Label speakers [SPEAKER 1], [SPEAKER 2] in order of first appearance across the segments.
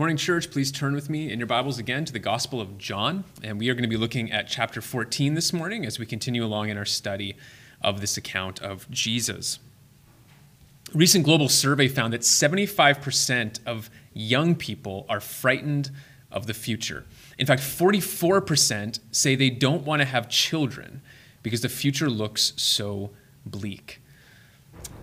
[SPEAKER 1] morning, church. Please turn with me in your Bibles again to the Gospel of John. And we are going to be looking at chapter 14 this morning as we continue along in our study of this account of Jesus. A recent global survey found that 75% of young people are frightened of the future. In fact, 44% say they don't want to have children because the future looks so bleak.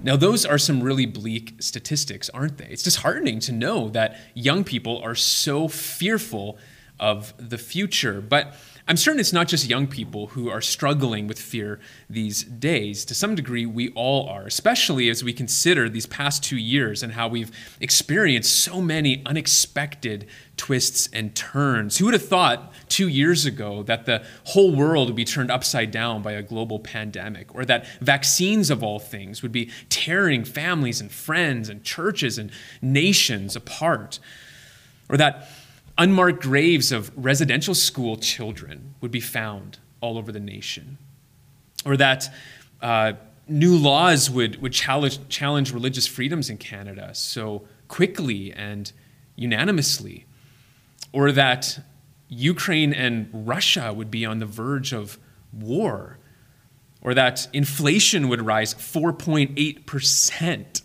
[SPEAKER 1] Now, those are some really bleak statistics, aren't they? It's disheartening to know that young people are so fearful of the future. But I'm certain it's not just young people who are struggling with fear these days. To some degree, we all are, especially as we consider these past two years and how we've experienced so many unexpected twists and turns. Who would have thought two years ago that the whole world would be turned upside down by a global pandemic, or that vaccines of all things would be tearing families and friends and churches and nations apart, or that Unmarked graves of residential school children would be found all over the nation. Or that uh, new laws would, would challenge, challenge religious freedoms in Canada so quickly and unanimously. Or that Ukraine and Russia would be on the verge of war. Or that inflation would rise 4.8%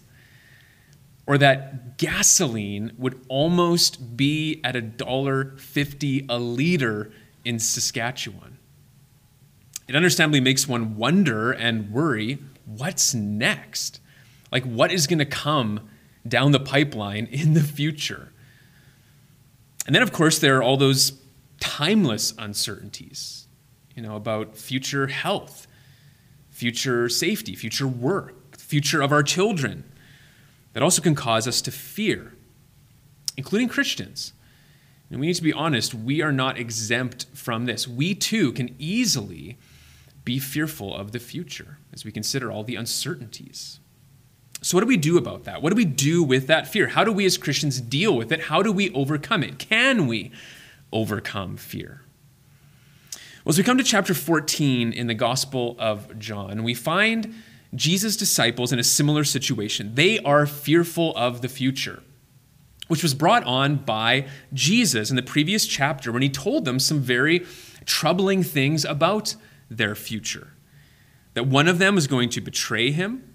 [SPEAKER 1] or that gasoline would almost be at a dollar 50 a liter in Saskatchewan. It understandably makes one wonder and worry what's next? Like, what is going to come down the pipeline in the future? And then, of course, there are all those timeless uncertainties, you know, about future health, future safety, future work, future of our children, that also can cause us to fear, including Christians. And we need to be honest, we are not exempt from this. We too can easily be fearful of the future as we consider all the uncertainties. So, what do we do about that? What do we do with that fear? How do we as Christians deal with it? How do we overcome it? Can we overcome fear? Well, as we come to chapter 14 in the Gospel of John, we find Jesus' disciples in a similar situation. They are fearful of the future, which was brought on by Jesus in the previous chapter when he told them some very troubling things about their future. That one of them was going to betray him,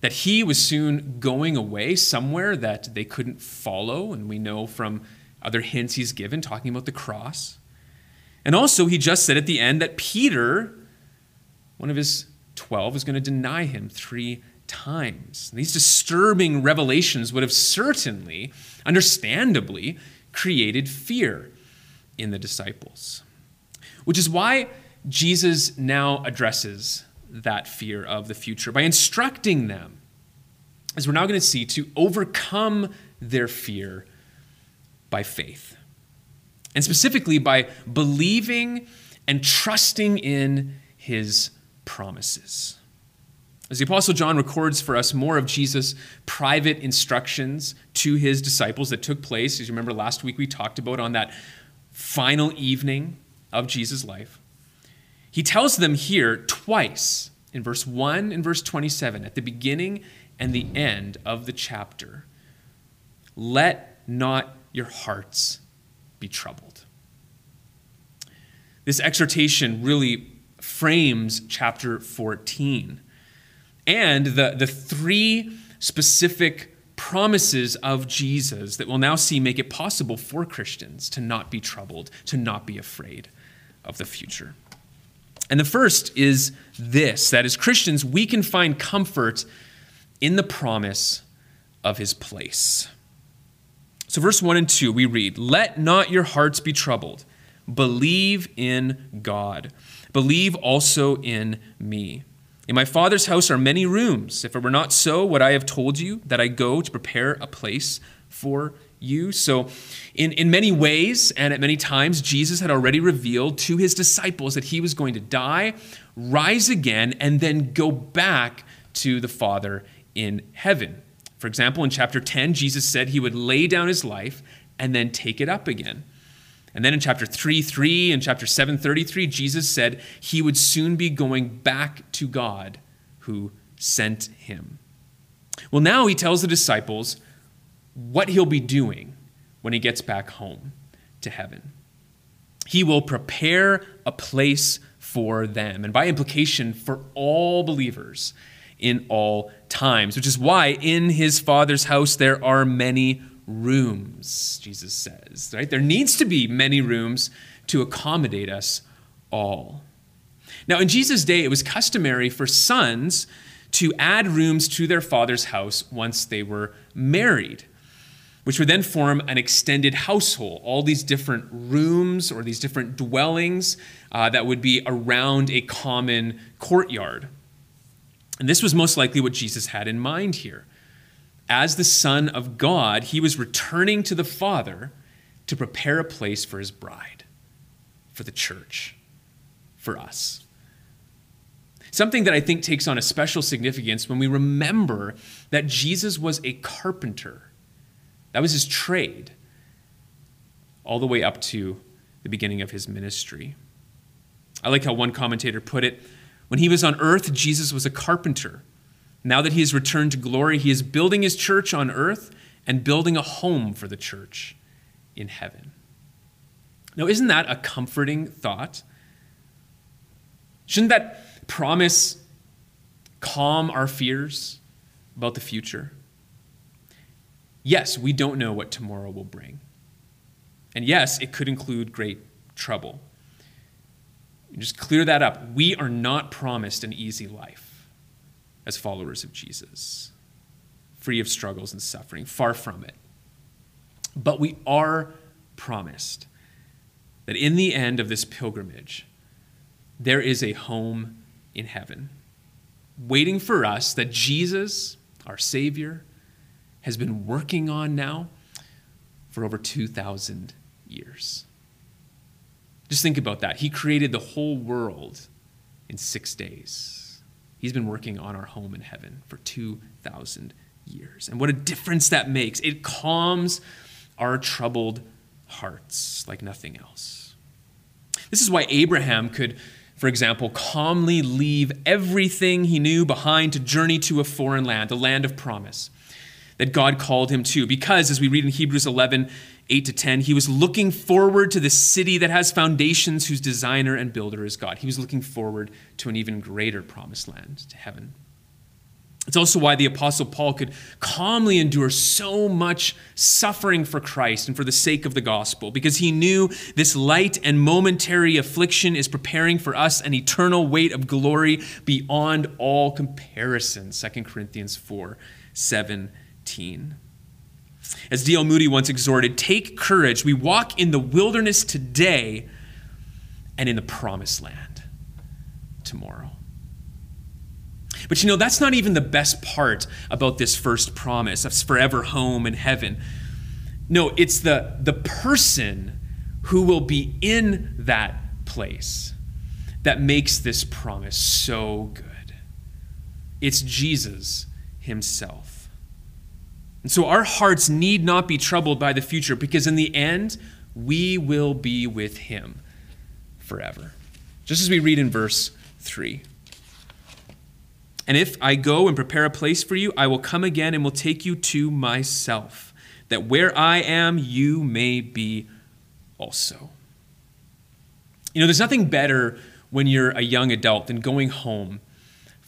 [SPEAKER 1] that he was soon going away somewhere that they couldn't follow, and we know from other hints he's given talking about the cross. And also, he just said at the end that Peter, one of his 12 is going to deny him three times. These disturbing revelations would have certainly, understandably, created fear in the disciples. Which is why Jesus now addresses that fear of the future by instructing them, as we're now going to see, to overcome their fear by faith. And specifically by believing and trusting in his promises. As the Apostle John records for us more of Jesus' private instructions to his disciples that took place, as you remember last week we talked about on that final evening of Jesus' life, he tells them here twice in verse 1 and verse 27, at the beginning and the end of the chapter let not your hearts be troubled. This exhortation really frames chapter 14 and the, the three specific promises of Jesus that we'll now see make it possible for Christians to not be troubled, to not be afraid of the future. And the first is this that as Christians, we can find comfort in the promise of his place. So, verse 1 and 2, we read, Let not your hearts be troubled. Believe in God. Believe also in me. In my Father's house are many rooms. If it were not so, would I have told you that I go to prepare a place for you? So, in, in many ways and at many times, Jesus had already revealed to his disciples that he was going to die, rise again, and then go back to the Father in heaven. For example, in chapter 10, Jesus said he would lay down his life and then take it up again. And then in chapter 3 3 and chapter 733, Jesus said he would soon be going back to God who sent him. Well, now he tells the disciples what he'll be doing when he gets back home to heaven. He will prepare a place for them, and by implication, for all believers in all times, which is why in his Father's house there are many rooms, Jesus says, right? There needs to be many rooms to accommodate us all. Now, in Jesus' day, it was customary for sons to add rooms to their father's house once they were married, which would then form an extended household, all these different rooms or these different dwellings uh, that would be around a common courtyard. And this was most likely what Jesus had in mind here. As the Son of God, he was returning to the Father to prepare a place for his bride, for the church, for us. Something that I think takes on a special significance when we remember that Jesus was a carpenter. That was his trade, all the way up to the beginning of his ministry. I like how one commentator put it when he was on earth, Jesus was a carpenter. Now that he has returned to glory, he is building his church on earth and building a home for the church in heaven. Now, isn't that a comforting thought? Shouldn't that promise calm our fears about the future? Yes, we don't know what tomorrow will bring. And yes, it could include great trouble. Just clear that up. We are not promised an easy life as followers of Jesus, free of struggles and suffering, far from it. But we are promised that in the end of this pilgrimage, there is a home in heaven, waiting for us that Jesus, our Savior, has been working on now for over 2,000 years. Just think about that. He created the whole world in six days. He's been working on our home in heaven for 2,000 years. And what a difference that makes. It calms our troubled hearts like nothing else. This is why Abraham could for example, calmly leave everything he knew behind to journey to a foreign land, a land of promise that God called him to. Because, as we read in Hebrews 11, 8 to 10, he was looking forward to the city that has foundations, whose designer and builder is God. He was looking forward to an even greater promised land, to heaven. It's also why the Apostle Paul could calmly endure so much suffering for Christ and for the sake of the gospel, because he knew this light and momentary affliction is preparing for us an eternal weight of glory beyond all comparison. 2 Corinthians 4 17. As D.L. Moody once exhorted, take courage. We walk in the wilderness today and in the promised land tomorrow. But you know, that's not even the best part about this first promise of forever home in heaven. No, it's the, the person who will be in that place that makes this promise so good. It's Jesus himself. And so our hearts need not be troubled by the future because in the end, we will be with him forever. Just as we read in verse 3. And if I go and prepare a place for you, I will come again and will take you to myself, that where I am, you may be also. You know, there's nothing better when you're a young adult than going home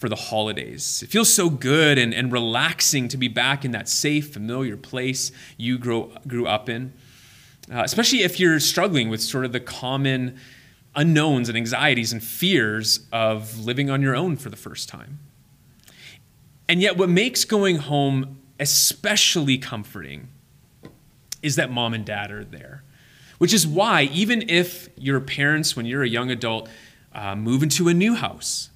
[SPEAKER 1] for the holidays. It feels so good and, and relaxing to be back in that safe, familiar place you grow, grew up in, uh, especially if you're struggling with sort of the common unknowns and anxieties and fears of living on your own for the first time. And yet, what makes going home especially comforting is that mom and dad are there. Which is why, even if your parents, when you're a young adult, uh, move into a new house,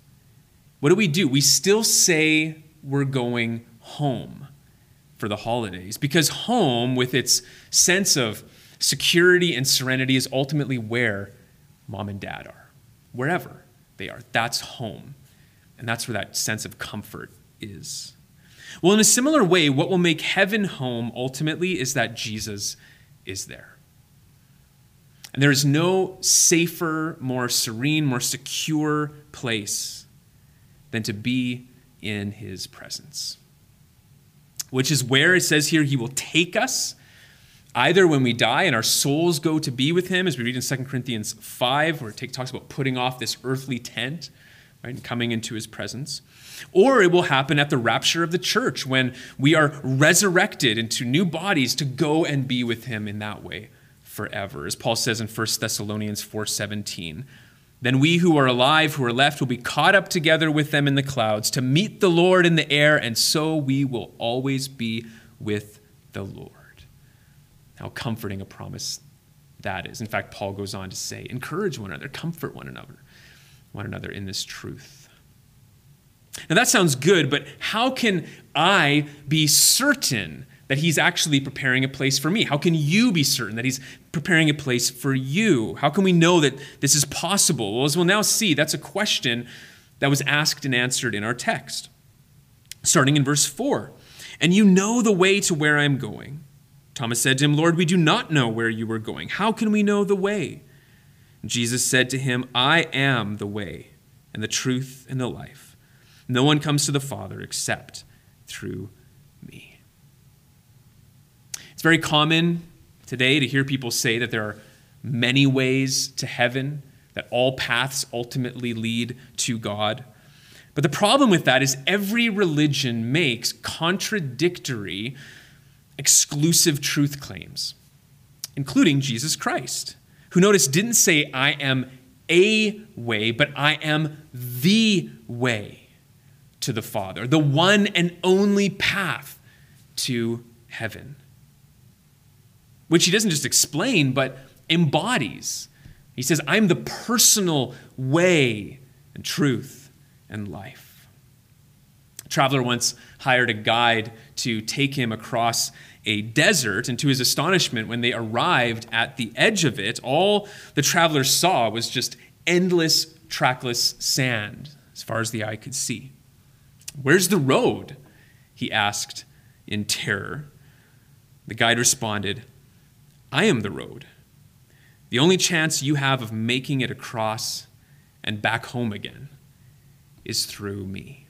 [SPEAKER 1] what do we do? We still say we're going home for the holidays because home, with its sense of security and serenity, is ultimately where mom and dad are, wherever they are. That's home. And that's where that sense of comfort is. Well, in a similar way, what will make heaven home ultimately is that Jesus is there. And there is no safer, more serene, more secure place than to be in his presence. Which is where it says here, he will take us either when we die and our souls go to be with him, as we read in 2 Corinthians 5, where it talks about putting off this earthly tent right, and coming into his presence, or it will happen at the rapture of the church when we are resurrected into new bodies to go and be with him in that way forever. As Paul says in 1 Thessalonians 4:17, then we who are alive, who are left, will be caught up together with them in the clouds to meet the Lord in the air, and so we will always be with the Lord. How comforting a promise that is. In fact, Paul goes on to say, encourage one another, comfort one another, one another in this truth. Now that sounds good, but how can I be certain that he's actually preparing a place for me? How can you be certain that he's preparing a place for you? How can we know that this is possible? Well, as we'll now see, that's a question that was asked and answered in our text. Starting in verse 4 And you know the way to where I'm going. Thomas said to him, Lord, we do not know where you are going. How can we know the way? Jesus said to him, I am the way and the truth and the life. No one comes to the Father except through. It's very common today to hear people say that there are many ways to heaven, that all paths ultimately lead to God. But the problem with that is every religion makes contradictory, exclusive truth claims, including Jesus Christ, who notice didn't say, I am a way, but I am the way to the Father, the one and only path to heaven which he doesn't just explain, but embodies. He says, I'm the personal way and truth and life. A traveler once hired a guide to take him across a desert, and to his astonishment, when they arrived at the edge of it, all the traveler saw was just endless, trackless sand as far as the eye could see. Where's the road? he asked in terror. The guide responded, I am the road. The only chance you have of making it across and back home again is through me.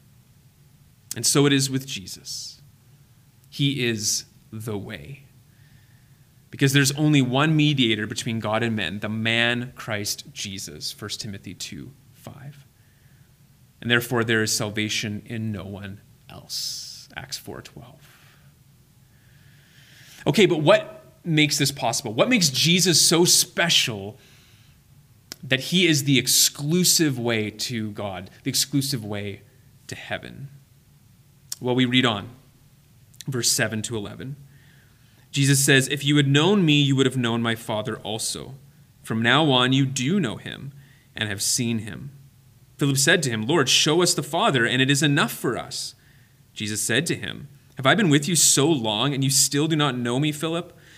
[SPEAKER 1] And so it is with Jesus. He is the way. Because there's only one mediator between God and men, the man Christ Jesus, 1 Timothy 2 5. And therefore there is salvation in no one else. Acts 4 12. Okay, but what makes this possible? What makes Jesus so special that he is the exclusive way to God, the exclusive way to heaven? Well, we read on, verse 7 to 11. Jesus says, If you had known me, you would have known my Father also. From now on, you do know him and have seen him. Philip said to him, Lord, show us the Father, and it is enough for us. Jesus said to him, Have I been with you so long, and you still do not know me, Philip?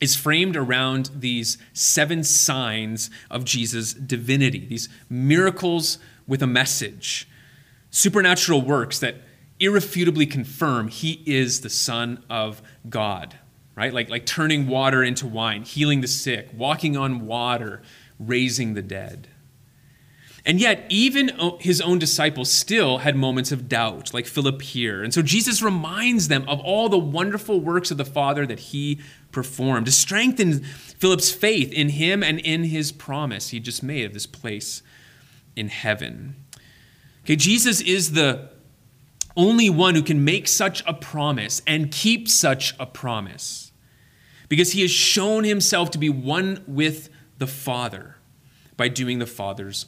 [SPEAKER 1] is framed around these seven signs of Jesus' divinity, these miracles with a message, supernatural works that irrefutably confirm he is the Son of God, right? Like, like turning water into wine, healing the sick, walking on water, raising the dead. And yet, even his own disciples still had moments of doubt, like Philip here. And so Jesus reminds them of all the wonderful works of the Father that he performed to strengthen Philip's faith in him and in his promise he just made of this place in heaven. Okay, Jesus is the only one who can make such a promise and keep such a promise because he has shown himself to be one with the Father by doing the Father's.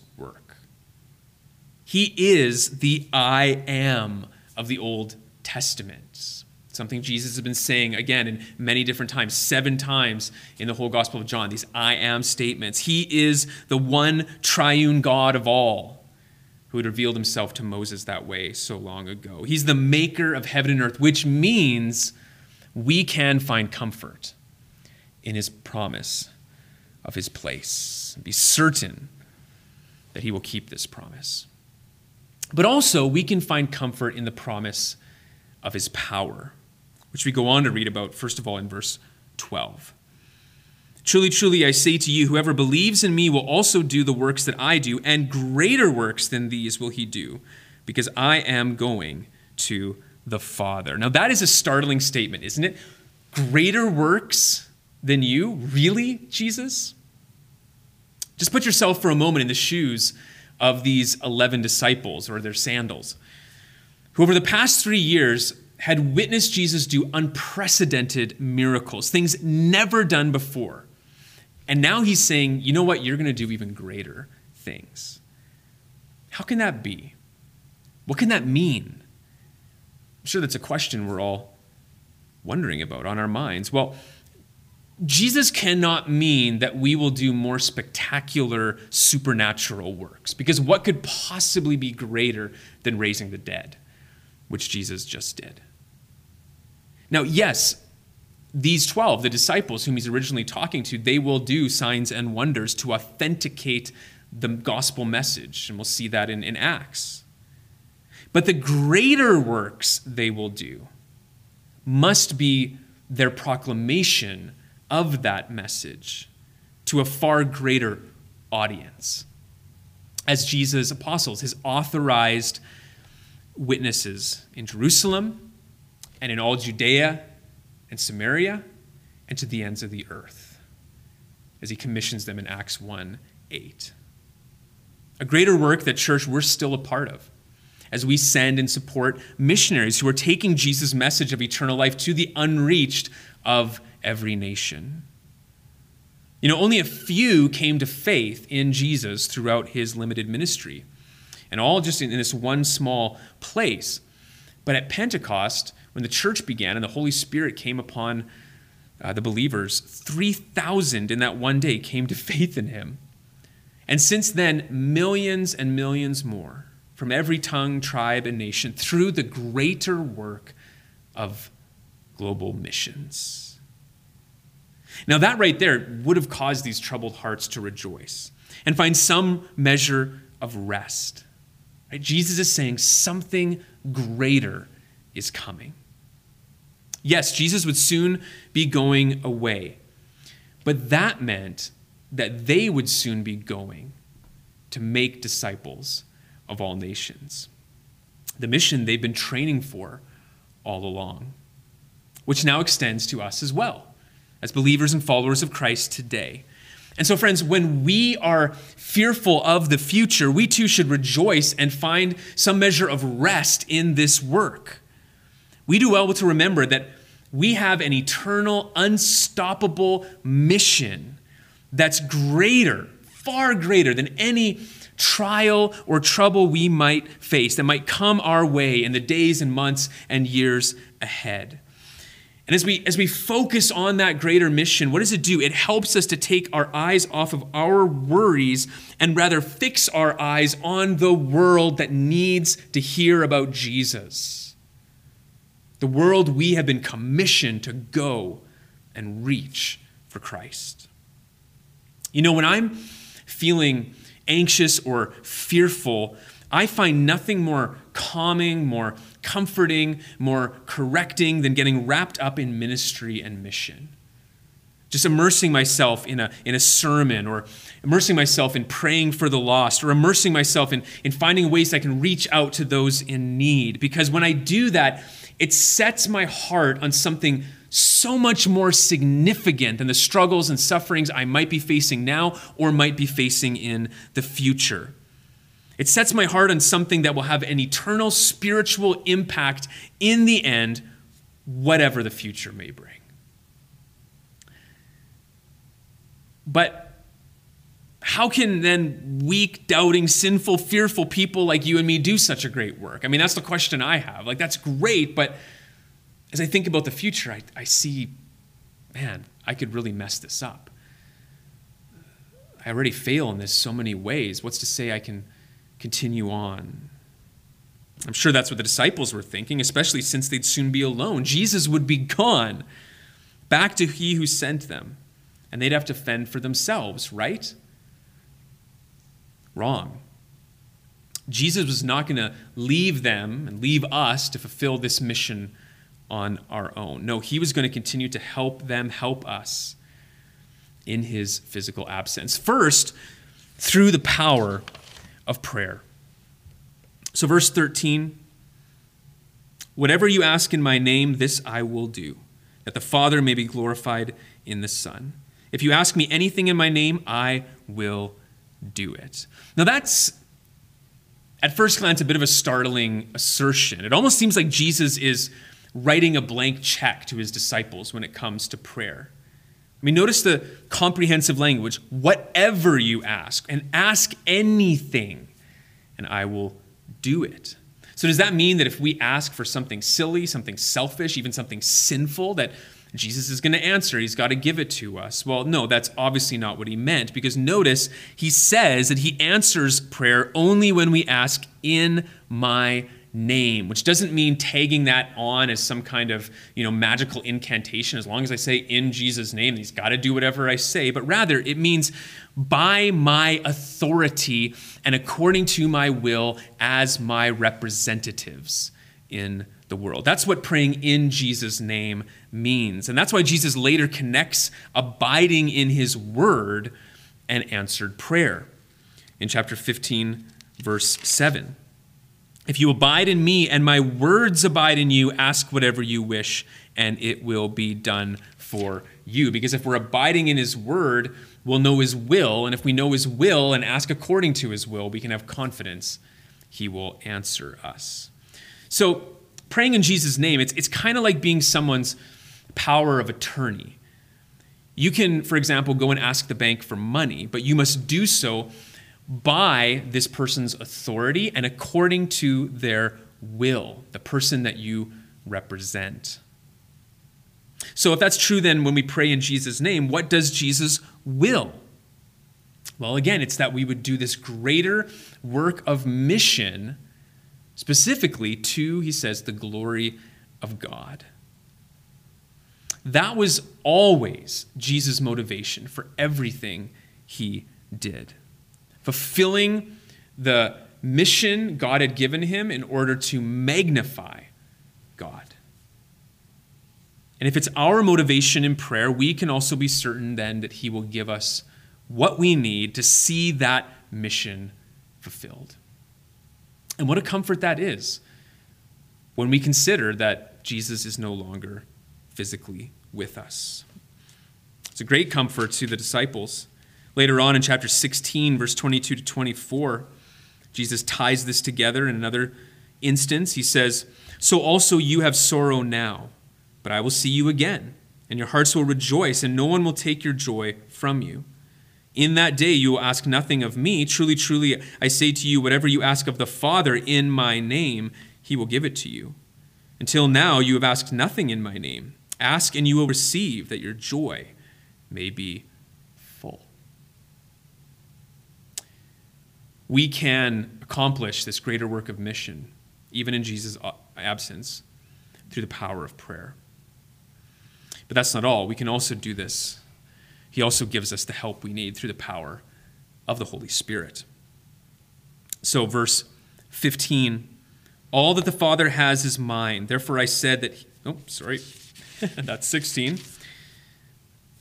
[SPEAKER 1] He is the I am of the Old Testament. Something Jesus has been saying again in many different times, seven times in the whole Gospel of John, these I am statements. He is the one triune God of all who had revealed himself to Moses that way so long ago. He's the maker of heaven and earth, which means we can find comfort in his promise of his place. and Be certain that he will keep this promise. But also, we can find comfort in the promise of his power, which we go on to read about, first of all, in verse 12. Truly, truly, I say to you, whoever believes in me will also do the works that I do, and greater works than these will he do, because I am going to the Father. Now, that is a startling statement, isn't it? Greater works than you? Really, Jesus? Just put yourself for a moment in the shoes of these 11 disciples or their sandals, who over the past three years had witnessed Jesus do unprecedented miracles, things never done before. And now he's saying, you know what, you're going to do even greater things. How can that be? What can that mean? I'm sure that's a question we're all wondering about on our minds. Well, Jesus cannot mean that we will do more spectacular supernatural works, because what could possibly be greater than raising the dead, which Jesus just did? Now, yes, these 12, the disciples whom he's originally talking to, they will do signs and wonders to authenticate the gospel message. And we'll see that in, in Acts. But the greater works they will do must be their proclamation of that message to a far greater audience. As Jesus' apostles, his authorized witnesses in Jerusalem and in all Judea and Samaria and to the ends of the earth, as he commissions them in Acts 1 8. A greater work that, church, we're still a part of as we send and support missionaries who are taking Jesus' message of eternal life to the unreached of every nation. You know, only a few came to faith in Jesus throughout his limited ministry, and all just in, this one small place. But at Pentecost, when the church began and the Holy Spirit came upon uh, the believers, 3,000 in that one day came to faith in him. And since then, millions and millions more from every tongue, tribe, and nation through the greater work of global missions. Now, that right there would have caused these troubled hearts to rejoice and find some measure of rest. Right? Jesus is saying something greater is coming. Yes, Jesus would soon be going away, but that meant that they would soon be going to make disciples of all nations. The mission they've been training for all along, which now extends to us as well as believers and followers of Christ today. And so, friends, when we are fearful of the future, we too should rejoice and find some measure of rest in this work. We do well to remember that we have an eternal, unstoppable mission that's greater, far greater than any trial or trouble we might face that might come our way in the days and months and years ahead. And as we, as we focus on that greater mission, what does it do? It helps us to take our eyes off of our worries and rather fix our eyes on the world that needs to hear about Jesus. The world we have been commissioned to go and reach for Christ. You know, when I'm feeling anxious or fearful, I find nothing more calming, more comforting, more correcting than getting wrapped up in ministry and mission. Just immersing myself in a, in a sermon or immersing myself in praying for the lost or immersing myself in, in finding ways I can reach out to those in need. Because when I do that, it sets my heart on something so much more significant than the struggles and sufferings I might be facing now or might be facing in the future. It sets my heart on something that will have an eternal spiritual impact in the end, whatever the future may bring. But how can then weak, doubting, sinful, fearful people like you and me do such a great work? I mean, that's the question I have. Like, that's great, but as I think about the future, I, I see, man, I could really mess this up. I already fail in this so many ways. What's to say I can continue on. I'm sure that's what the disciples were thinking, especially since they'd soon be alone. Jesus would be gone, back to He who sent them. and they'd have to fend for themselves, right? Wrong. Jesus was not going to leave them and leave us to fulfill this mission on our own. No, he was going to continue to help them help us in his physical absence. First, through the power of prayer. So, verse 13 Whatever you ask in my name, this I will do, that the Father may be glorified in the Son. If you ask me anything in my name, I will do it. Now, that's at first glance a bit of a startling assertion. It almost seems like Jesus is writing a blank check to his disciples when it comes to prayer. Mean, notice the comprehensive language whatever you ask, and ask anything, and I will do it. So, does that mean that if we ask for something silly, something selfish, even something sinful, that Jesus is going to answer? He's got to give it to us. Well, no, that's obviously not what he meant, because notice he says that he answers prayer only when we ask in my name, which doesn't mean tagging that on as some kind of you know magical incantation. As long as I say in Jesus' name, he's got to do whatever I say. But rather, it means by my authority and according to my will as my representatives in the world. That's what praying in Jesus' name means. And that's why Jesus later connects abiding in his word and answered prayer in chapter 15, verse 7. If you abide in me and my words abide in you, ask whatever you wish, and it will be done for you. Because if we're abiding in his word, we'll know his will. And if we know his will and ask according to his will, we can have confidence he will answer us. So, praying in Jesus' name, it's, it's kind of like being someone's power of attorney. You can, for example, go and ask the bank for money, but you must do so by this person's authority and according to their will, the person that you represent. So, if that's true, then when we pray in Jesus' name, what does Jesus will? Well, again, it's that we would do this greater work of mission, specifically to, he says, the glory of God. That was always Jesus' motivation for everything he did fulfilling the mission God had given him in order to magnify God. And if it's our motivation in prayer, we can also be certain then that He will give us what we need to see that mission fulfilled. And what a comfort that is when we consider that Jesus is no longer physically with us. It's a great comfort to the disciples. Later on in chapter 16, verse 22 to 24, Jesus ties this together in another instance. He says, So also you have sorrow now, but I will see you again, and your hearts will rejoice, and no one will take your joy from you. In that day you will ask nothing of me. Truly, truly, I say to you, whatever you ask of the Father in my name, he will give it to you. Until now you have asked nothing in my name. Ask and you will receive, that your joy may be we can accomplish this greater work of mission, even in Jesus' absence, through the power of prayer. But that's not all. We can also do this. He also gives us the help we need through the power of the Holy Spirit. So, verse 15 All that the Father has is mine. Therefore, I said that. He, oh, sorry. that's 16.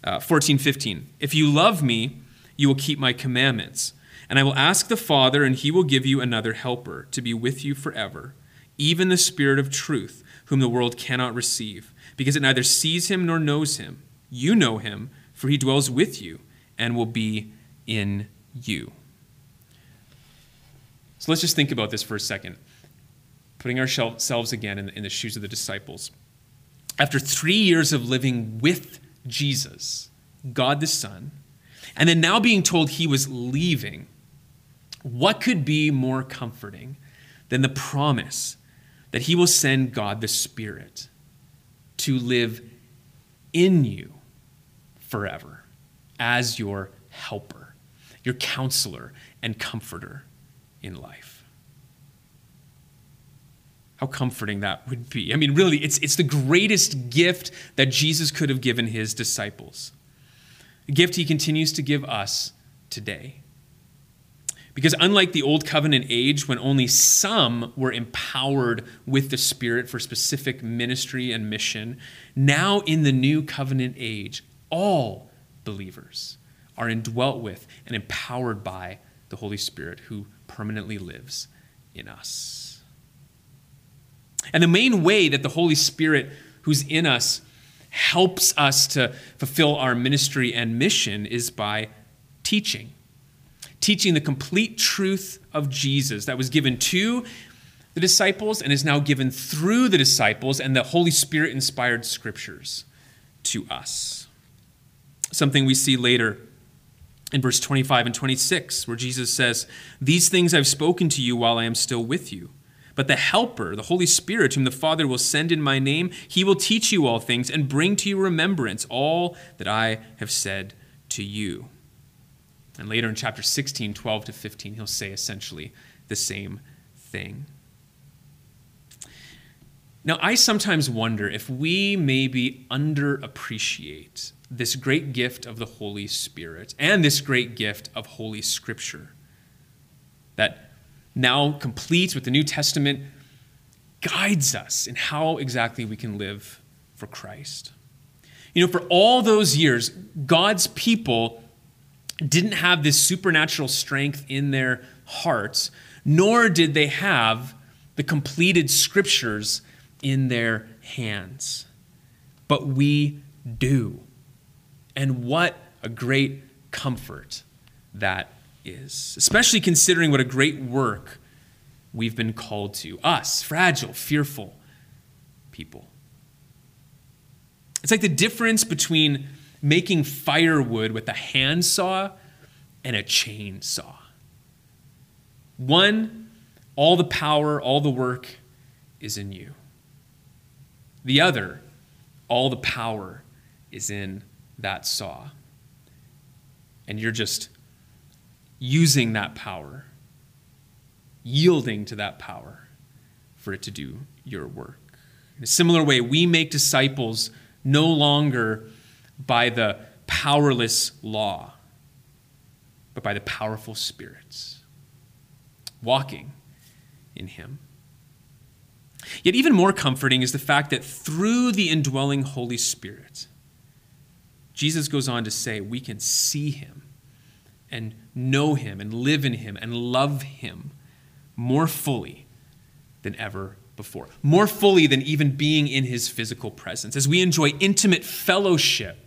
[SPEAKER 1] Uh, 14, 15. If you love me, you will keep my commandments. And I will ask the Father, and he will give you another helper to be with you forever, even the Spirit of truth, whom the world cannot receive, because it neither sees him nor knows him. You know him, for he dwells with you and will be in you. So let's just think about this for a second, putting ourselves again in the, shoes of the disciples. After three years of living with Jesus, God the Son, and then now being told he was leaving, what could be more comforting than the promise that He will send God the Spirit to live in you forever as your helper, your counselor, and comforter in life? How comforting that would be. I mean, really, it's, it's the greatest gift that Jesus could have given his disciples. a gift he continues to give us today. Because unlike the Old Covenant age, when only some were empowered with the Spirit for specific ministry and mission, now in the New Covenant age, all believers are indwelt with and empowered by the Holy Spirit who permanently lives in us. And the main way that the Holy Spirit who's in us helps us to fulfill our ministry and mission is by teaching teaching the complete truth of Jesus that was given to the disciples and is now given through the disciples and the Holy Spirit inspired scriptures to us. Something we see later in verse 25 and 26, where Jesus says, These things I've spoken to you while I am still with you. But the Helper, the Holy Spirit, whom the Father will send in my name, he will teach you all things and bring to your remembrance all that I have said to you. And later in chapter 16, 12 to 15, he'll say essentially the same thing. Now, I sometimes wonder if we maybe underappreciate this great gift of the Holy Spirit and this great gift of Holy Scripture that now complete with the New Testament guides us in how exactly we can live for Christ. You know, for all those years, God's people didn't have this supernatural strength in their hearts, nor did they have the completed scriptures in their hands. But we do. And what a great comfort that is, especially considering what a great work we've been called to us, fragile, fearful people. It's like the difference between making firewood with a handsaw and a chainsaw. One, all the power, all the work is in you. The other, all the power is in that saw. And you're just using that power, yielding to that power for it to do your work. In a similar way, we make disciples no longer by the powerless law, but by the powerful spirits, walking in Him. Yet, even more comforting is the fact that through the indwelling Holy Spirit, Jesus goes on to say we can see Him and know Him and live in Him and love Him more fully than ever before, more fully than even being in His physical presence, as we enjoy intimate fellowship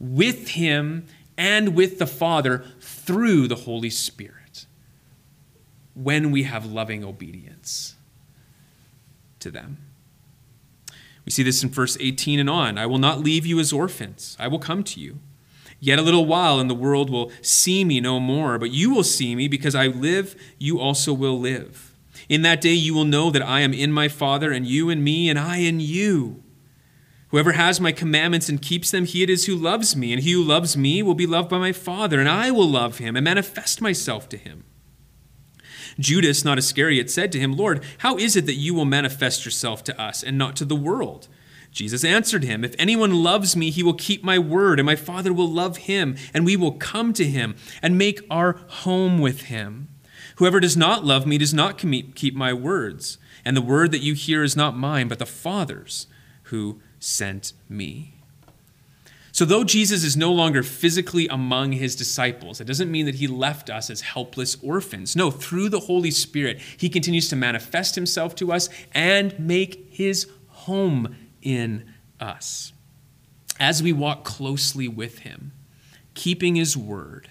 [SPEAKER 1] with Him and with the Father through the Holy Spirit when we have loving obedience to them. We see this in verse 18 and on. I will not leave you as orphans, I will come to you. Yet a little while, and the world will see me no more, but you will see me because I live, you also will live. In that day you will know that I am in my Father, and you in me, and I in you. Whoever has my commandments and keeps them, he it is who loves me, and he who loves me will be loved by my Father, and I will love him and manifest myself to him. Judas, not Iscariot, said to him, Lord, how is it that you will manifest yourself to us and not to the world? Jesus answered him, If anyone loves me, he will keep my word, and my Father will love him, and we will come to him and make our home with him. Whoever does not love me does not keep my words, and the word that you hear is not mine, but the Father's who sent me. So, though Jesus is no longer physically among his disciples, it doesn't mean that he left us as helpless orphans. No, through the Holy Spirit, he continues to manifest himself to us and make his home in us. As we walk closely with him, keeping his word.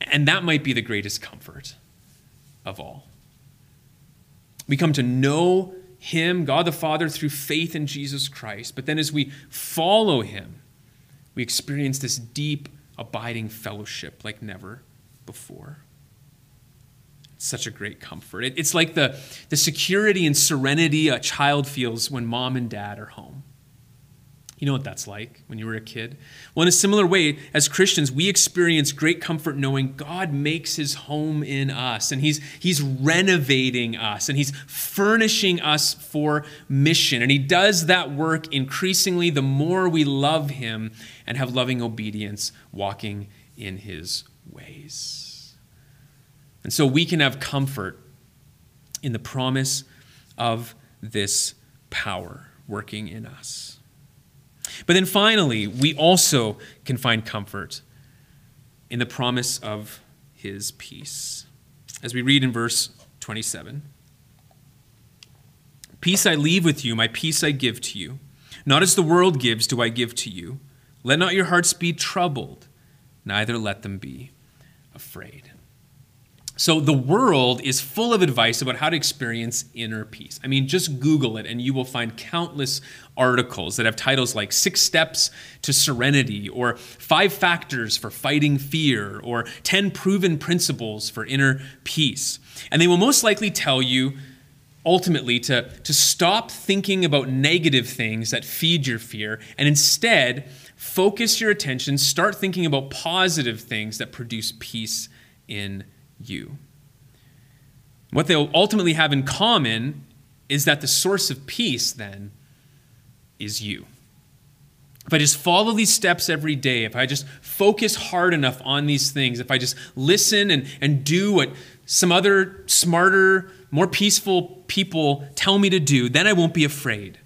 [SPEAKER 1] And that might be the greatest comfort of all. We come to know him, God the Father, through faith in Jesus Christ. But then as we follow Him, we experience this deep, abiding fellowship like never before. It's such a great comfort. It's like the, the security and serenity a child feels when mom and dad are home. You know what that's like when you were a kid? Well, in a similar way, as Christians, we experience great comfort knowing God makes his home in us and he's, he's renovating us and he's furnishing us for mission. And he does that work increasingly the more we love him and have loving obedience walking in his ways. And so we can have comfort in the promise of this power working in us. But then finally, we also can find comfort in the promise of his peace. As we read in verse 27 Peace I leave with you, my peace I give to you. Not as the world gives, do I give to you. Let not your hearts be troubled, neither let them be afraid. So the world is full of advice about how to experience inner peace. I mean, just Google it and you will find countless articles that have titles like Six Steps to Serenity, or Five Factors for Fighting Fear, or 10 Proven Principles for Inner Peace. And they will most likely tell you ultimately to, to stop thinking about negative things that feed your fear and instead focus your attention, start thinking about positive things that produce peace in you. What they'll ultimately have in common is that the source of peace then is you. If I just follow these steps every day, if I just focus hard enough on these things, if I just listen and, and do what some other smarter, more peaceful people tell me to do, then I won't be afraid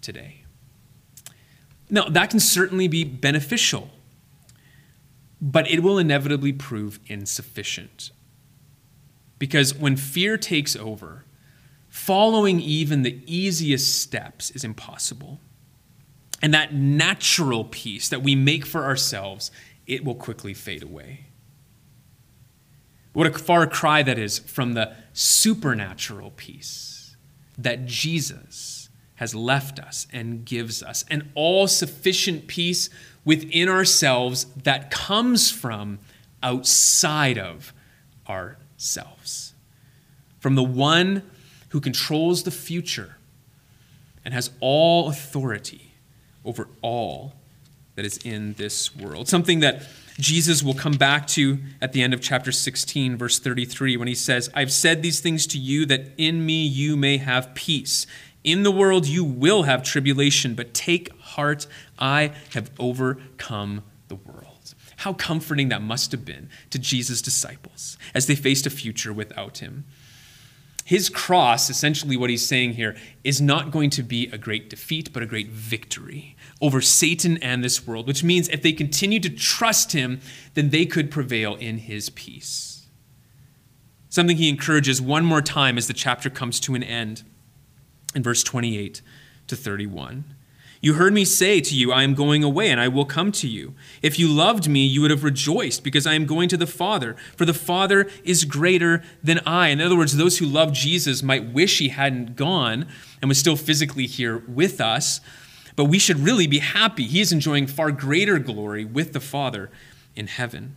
[SPEAKER 1] today. Now, that can certainly be beneficial but it will inevitably prove insufficient. Because when fear takes over, following even the easiest steps is impossible. And that natural peace that we make for ourselves, it will quickly fade away. What a far cry that is from the supernatural peace that Jesus has left us and gives us, an all sufficient peace within ourselves that comes from outside of ourselves. From the one who controls the future and has all authority over all that is in this world. Something that Jesus will come back to at the end of chapter 16, verse 33, when he says, I've said these things to you that in me you may have peace. In the world you will have tribulation, but take heart, I have overcome the world. How comforting that must have been to Jesus' disciples as they faced a future without him. His cross, essentially what he's saying here, is not going to be a great defeat, but a great victory over Satan and this world, which means if they continue to trust him, then they could prevail in his peace. Something he encourages one more time as the chapter comes to an end in verse 28 to 31. You heard me say to you, I am going away, and I will come to you. If you loved me, you would have rejoiced, because I am going to the Father, for the Father is greater than I. In other words, those who love Jesus might wish he hadn't gone and was still physically here with us, but we should really be happy. He is enjoying far greater glory with the Father in heaven.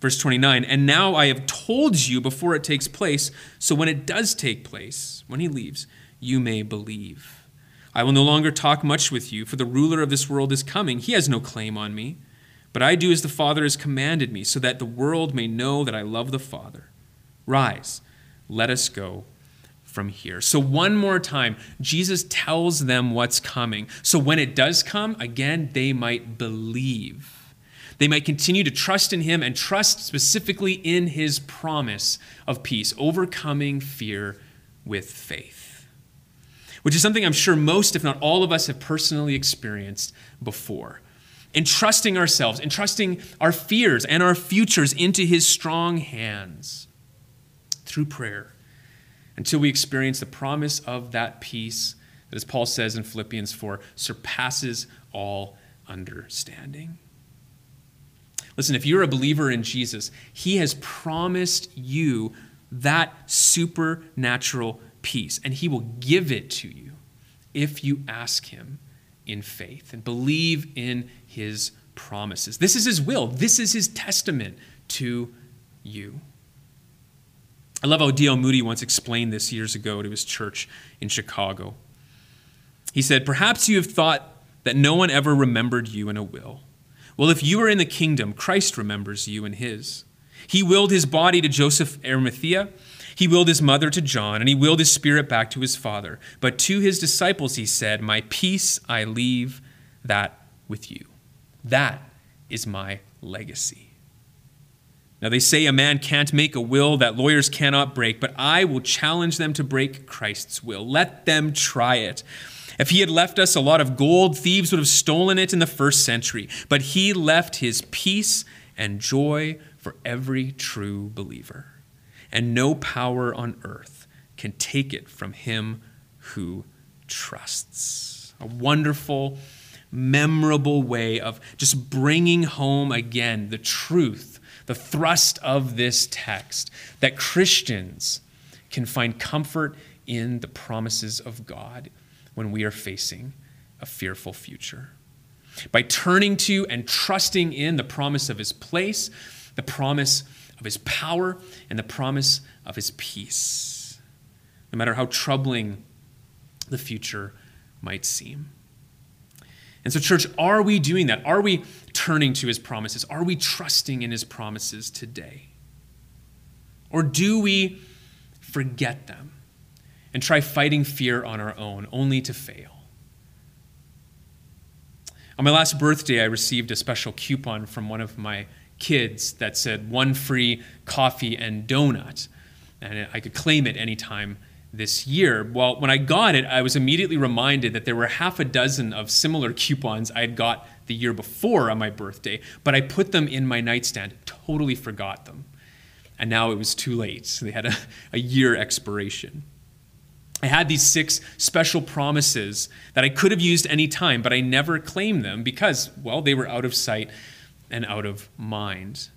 [SPEAKER 1] Verse 29 And now I have told you before it takes place, so when it does take place, when he leaves, you may believe. I will no longer talk much with you, for the ruler of this world is coming. He has no claim on me. But I do as the Father has commanded me, so that the world may know that I love the Father. Rise, let us go from here. So, one more time, Jesus tells them what's coming. So, when it does come, again, they might believe. They might continue to trust in Him and trust specifically in His promise of peace, overcoming fear with faith which is something I'm sure most, if not all of us, have personally experienced before. Entrusting ourselves, entrusting our fears and our futures into His strong hands through prayer until we experience the promise of that peace that, as Paul says in Philippians 4, surpasses all understanding. Listen, if you're a believer in Jesus, He has promised you that supernatural peace, and He will give it to you if you ask Him in faith and believe in His promises. This is His will, this is His testament to you. I love how D.L. Moody once explained this years ago to his church in Chicago. He said, Perhaps you have thought that no one ever remembered you in a will. Well, if you are in the kingdom, Christ remembers you in his. He willed his body to Joseph Arimathea. He willed his mother to John, and he willed his spirit back to his father. But to his disciples he said, My peace I leave that with you. That is my legacy. Now, they say a man can't make a will that lawyers cannot break, but I will challenge them to break Christ's will. Let them try it. If he had left us a lot of gold, thieves would have stolen it in the first century. But he left his peace and joy for every true believer. And no power on earth can take it from him who trusts. A wonderful, memorable way of just bringing home again the truth, the thrust of this text that Christians can find comfort in the promises of God when we are facing a fearful future. By turning to and trusting in the promise of his place, the promise of his power, and the promise of his peace, no matter how troubling the future might seem. And so, church, are we doing that? Are we turning to his promises? Are we trusting in his promises today? Or do we forget them and try fighting fear on our own, only to fail? On my last birthday, I received a special coupon from one of my kids that said one free coffee and donut. And I could claim it anytime this year. Well, when I got it, I was immediately reminded that there were half a dozen of similar coupons I had got the year before on my birthday, but I put them in my nightstand, totally forgot them. And now it was too late. So they had a, a year expiration. I had these six special promises that I could have used any time, but I never claimed them because, well, they were out of sight and out of mind.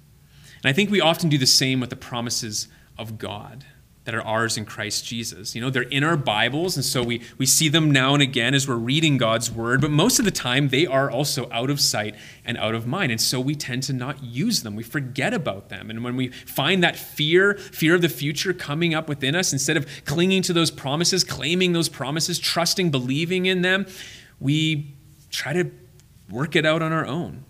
[SPEAKER 1] And I think we often do the same with the promises of God that are ours in Christ Jesus. You know, they're in our Bibles, and so we, we see them now and again as we're reading God's word, but most of the time they are also out of sight and out of mind. And so we tend to not use them. We forget about them. And when we find that fear, fear of the future coming up within us, instead of clinging to those promises, claiming those promises, trusting, believing in them, we try to work it out on our own.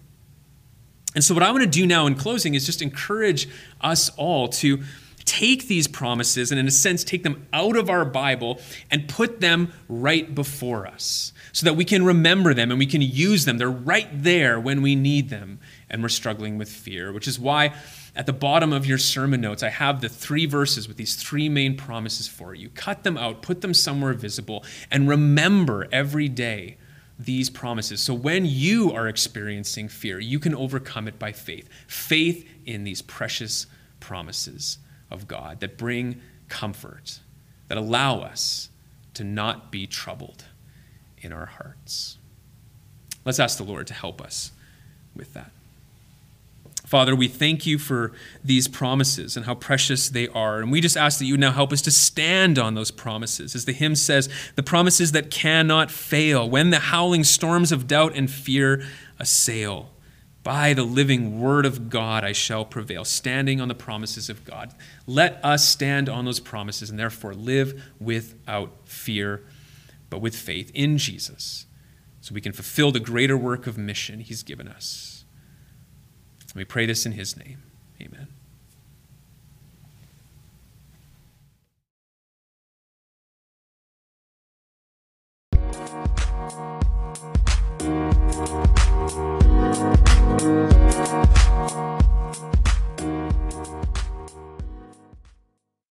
[SPEAKER 1] And so, what I want to do now in closing is just encourage us all to take these promises and, in a sense, take them out of our Bible and put them right before us so that we can remember them and we can use them. They're right there when we need them and we're struggling with fear, which is why at the bottom of your sermon notes, I have the three verses with these three main promises for you. Cut them out, put them somewhere visible, and remember every day these promises. So when you are experiencing fear, you can overcome it by faith. Faith in these precious promises of God that bring comfort, that allow us to not be troubled in our hearts. Let's ask the Lord to help us with that. Father, we thank you for these promises and how precious they are. And we just ask that you now help us to stand on those promises. As the hymn says, the promises that cannot fail when the howling storms of doubt and fear assail. By the living word of God I shall prevail, standing on the promises of God. Let us stand on those promises and therefore live without fear, but with faith in Jesus, so we can fulfill the greater work of mission he's given us. We pray this in his name.